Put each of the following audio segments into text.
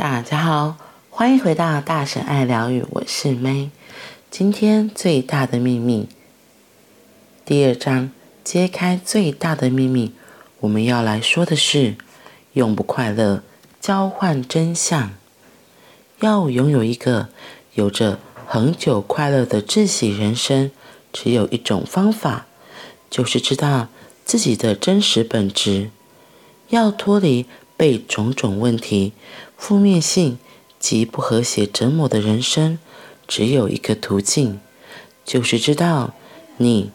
大家好，欢迎回到大神爱疗愈，我是 May。今天最大的秘密，第二章揭开最大的秘密，我们要来说的是永不快乐，交换真相。要拥有一个有着恒久快乐的自喜人生，只有一种方法，就是知道自己的真实本质。要脱离被种种问题、负面性及不和谐折磨的人生，只有一个途径，就是知道你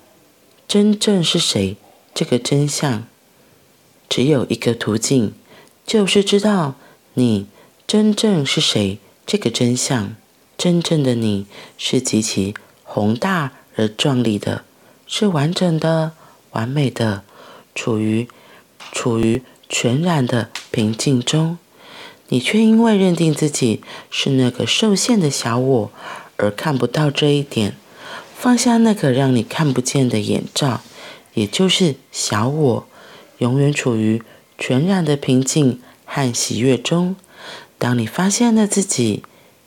真正是谁这个真相。只有一个途径，就是知道你真正是谁这个真相。真正的你是极其宏大而壮丽的，是完整的、完美的，处于处于全然的平静中，你却因为认定自己是那个受限的小我，而看不到这一点。放下那个让你看不见的眼罩，也就是小我，永远处于全然的平静和喜悦中。当你发现了自己，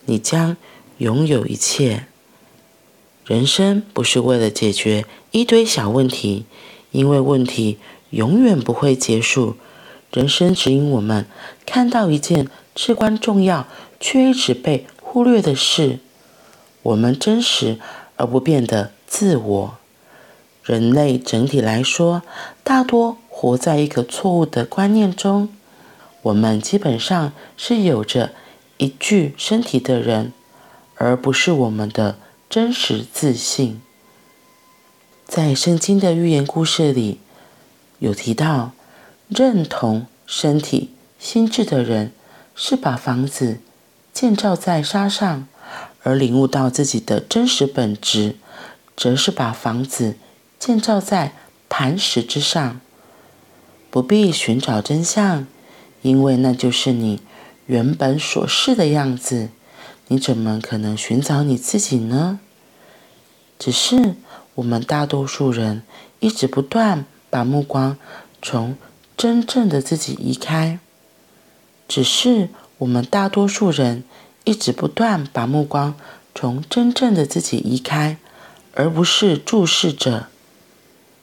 你将拥有一切。人生不是为了解决一堆小问题，因为问题永远不会结束。人生指引我们看到一件至关重要却一直被忽略的事：我们真实而不变的自我。人类整体来说，大多活在一个错误的观念中。我们基本上是有着一具身体的人，而不是我们的真实自信。在圣经的寓言故事里，有提到。认同身体心智的人，是把房子建造在沙上；而领悟到自己的真实本质，则是把房子建造在磐石之上。不必寻找真相，因为那就是你原本所是的样子。你怎么可能寻找你自己呢？只是我们大多数人一直不断把目光从真正的自己移开，只是我们大多数人一直不断把目光从真正的自己移开，而不是注视着。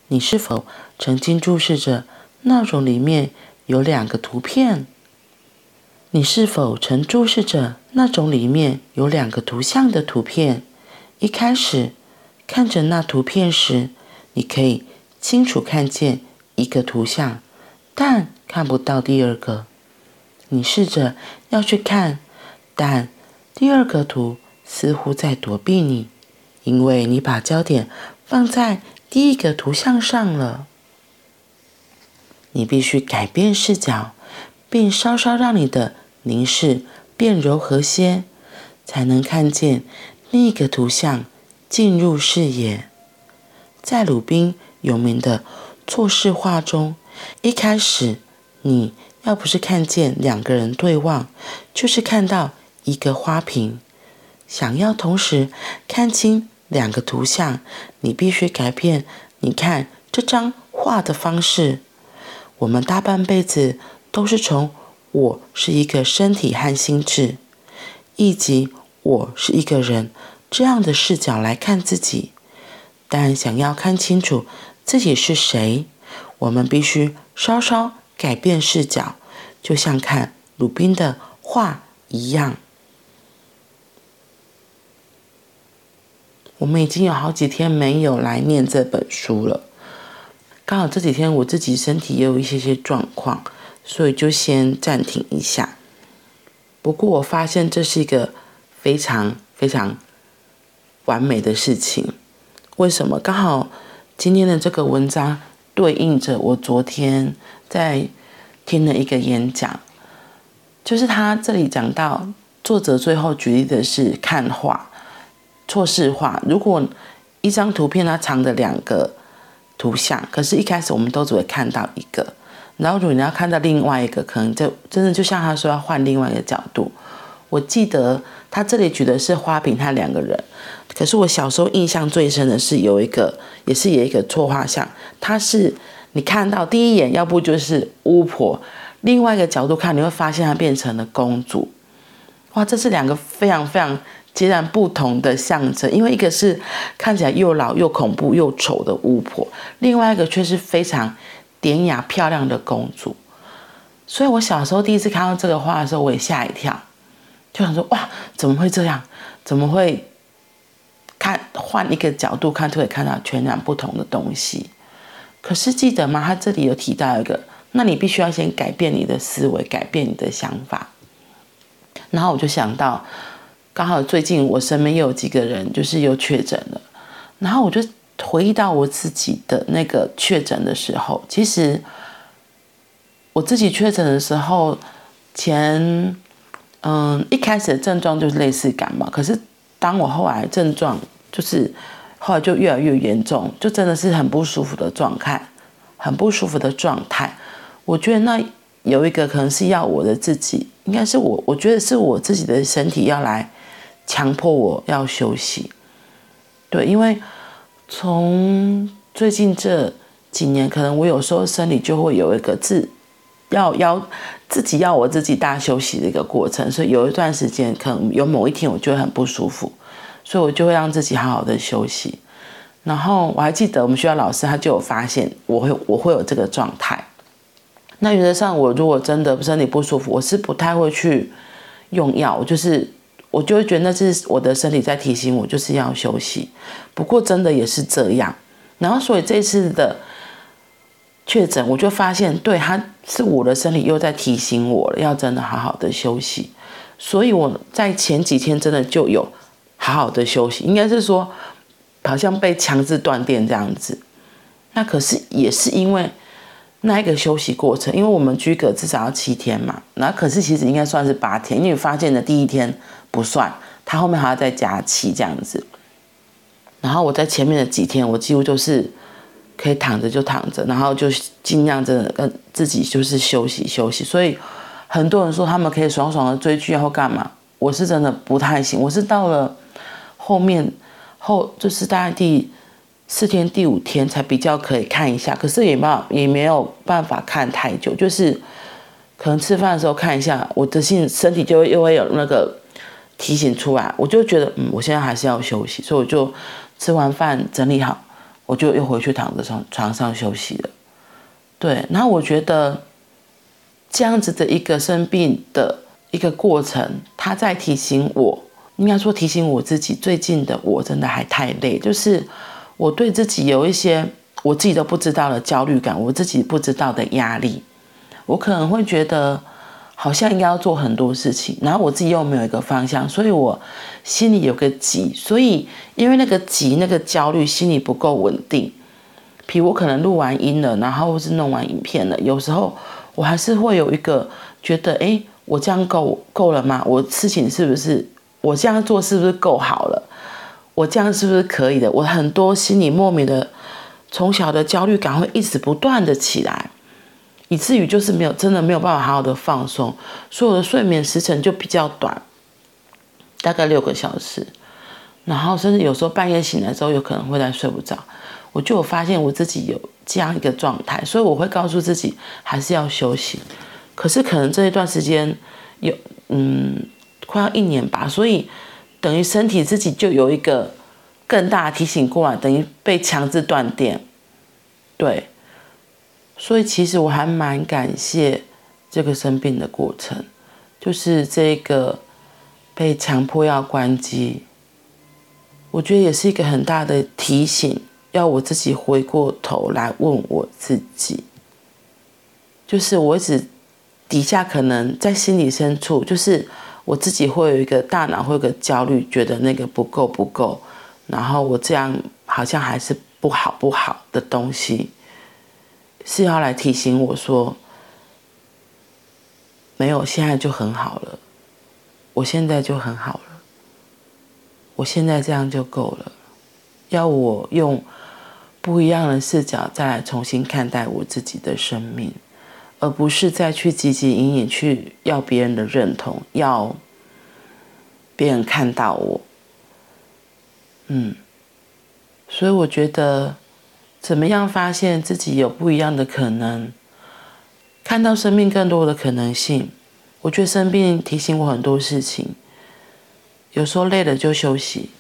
你是否曾经注视着那种里面有两个图片？你是否曾注视着那种里面有两个图像的图片？一开始看着那图片时，你可以清楚看见一个图像。但看不到第二个，你试着要去看，但第二个图似乎在躲避你，因为你把焦点放在第一个图像上了。你必须改变视角，并稍稍让你的凝视变柔和些，才能看见另一个图像进入视野。在鲁宾有名的错视画中。一开始，你要不是看见两个人对望，就是看到一个花瓶。想要同时看清两个图像，你必须改变你看这张画的方式。我们大半辈子都是从“我是一个身体和心智”，以及“我是一个人”这样的视角来看自己。但想要看清楚自己是谁，我们必须稍稍改变视角，就像看鲁宾的画一样。我们已经有好几天没有来念这本书了，刚好这几天我自己身体也有一些些状况，所以就先暂停一下。不过我发现这是一个非常非常完美的事情。为什么？刚好今天的这个文章。对应着我昨天在听了一个演讲，就是他这里讲到作者最后举例的是看画错视画。如果一张图片它藏着两个图像，可是一开始我们都只会看到一个，然后如果你要看到另外一个，可能就真的就像他说要换另外一个角度。我记得他这里举的是花瓶，他两个人。可是我小时候印象最深的是有一个，也是有一个错画像，它是你看到第一眼，要不就是巫婆，另外一个角度看，你会发现她变成了公主。哇，这是两个非常非常截然不同的象征，因为一个是看起来又老又恐怖又丑的巫婆，另外一个却是非常典雅漂亮的公主。所以我小时候第一次看到这个画的时候，我也吓一跳，就想说哇，怎么会这样？怎么会他换一个角度看，就可以看到全然不同的东西？可是记得吗？他这里有提到一个，那你必须要先改变你的思维，改变你的想法。然后我就想到。刚好最近我身边又有几个人就是又确诊了，然后我就回忆到我自己的那个确诊的时候，其实我自己确诊的时候，前嗯一开始的症状就是类似感冒，可是当我后来症状就是后来就越来越严重，就真的是很不舒服的状态，很不舒服的状态。我觉得那有一个可能是要我的自己，应该是我，我觉得是我自己的身体要来。强迫我要休息，对，因为从最近这几年，可能我有时候生理就会有一个自要要自己要我自己大休息的一个过程，所以有一段时间，可能有某一天我就会很不舒服，所以我就会让自己好好的休息。然后我还记得我们学校老师他就有发现我会我会有这个状态。那原则上，我如果真的身体不舒服，我是不太会去用药，就是。我就会觉得那是我的身体在提醒我，就是要休息。不过真的也是这样，然后所以这次的确诊，我就发现，对，他是我的身体又在提醒我了，要真的好好的休息。所以我在前几天真的就有好好的休息，应该是说好像被强制断电这样子。那可是也是因为。那一个休息过程，因为我们居隔至少要七天嘛，那可是其实应该算是八天，因为发现的第一天不算，他后面还要再加七这样子。然后我在前面的几天，我几乎就是可以躺着就躺着，然后就尽量真的跟自己就是休息休息。所以很多人说他们可以爽爽的追剧然后干嘛，我是真的不太行，我是到了后面后就是大概第。四天第五天才比较可以看一下，可是也没有也没有办法看太久，就是可能吃饭的时候看一下，我的性身体就会又会有那个提醒出来，我就觉得嗯，我现在还是要休息，所以我就吃完饭整理好，我就又回去躺在床床上休息了。对，然后我觉得这样子的一个生病的一个过程，他在提醒我，应该说提醒我自己，最近的我真的还太累，就是。我对自己有一些我自己都不知道的焦虑感，我自己不知道的压力，我可能会觉得好像应该要做很多事情，然后我自己又没有一个方向，所以我心里有个急，所以因为那个急那个焦虑，心里不够稳定。比如我可能录完音了，然后或是弄完影片了，有时候我还是会有一个觉得，哎，我这样够够了吗？我事情是不是我这样做是不是够好了？我这样是不是可以的？我很多心里莫名的从小的焦虑感会一直不断的起来，以至于就是没有真的没有办法好好的放松，所以我的睡眠时程就比较短，大概六个小时，然后甚至有时候半夜醒来之后有可能会再睡不着，我就有发现我自己有这样一个状态，所以我会告诉自己还是要休息，可是可能这一段时间有嗯快要一年吧，所以。等于身体自己就有一个更大的提醒过来，等于被强制断电，对，所以其实我还蛮感谢这个生病的过程，就是这个被强迫要关机，我觉得也是一个很大的提醒，要我自己回过头来问我自己，就是我一直底下可能在心里深处就是。我自己会有一个大脑会有个焦虑，觉得那个不够不够，然后我这样好像还是不好不好的东西，是要来提醒我说，没有，现在就很好了，我现在就很好了，我现在这样就够了，要我用不一样的视角再来重新看待我自己的生命。而不是再去汲汲营营去要别人的认同，要别人看到我，嗯，所以我觉得怎么样发现自己有不一样的可能，看到生命更多的可能性。我觉得生病提醒我很多事情，有时候累了就休息，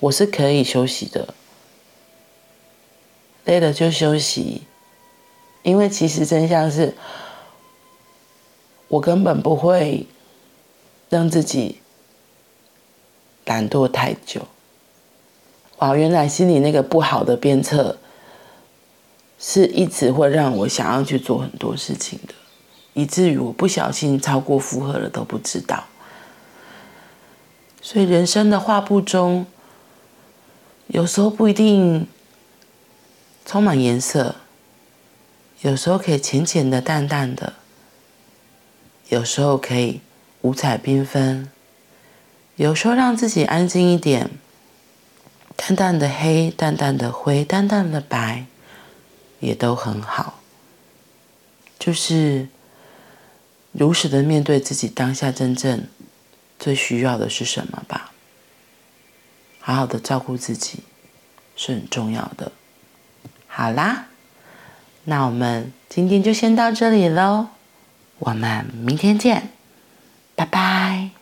我是可以休息的。累了就休息，因为其实真相是，我根本不会让自己懒惰太久。哇，原来心里那个不好的鞭策，是一直会让我想要去做很多事情的，以至于我不小心超过负荷了都不知道。所以人生的画布中，有时候不一定充满颜色，有时候可以浅浅的、淡淡的，有时候可以五彩缤纷，有时候让自己安静一点，淡淡的黑、淡淡的灰、淡淡的白，也都很好。就是如实的面对自己当下真正。最需要的是什么吧？好好的照顾自己是很重要的。好啦，那我们今天就先到这里喽，我们明天见，拜拜。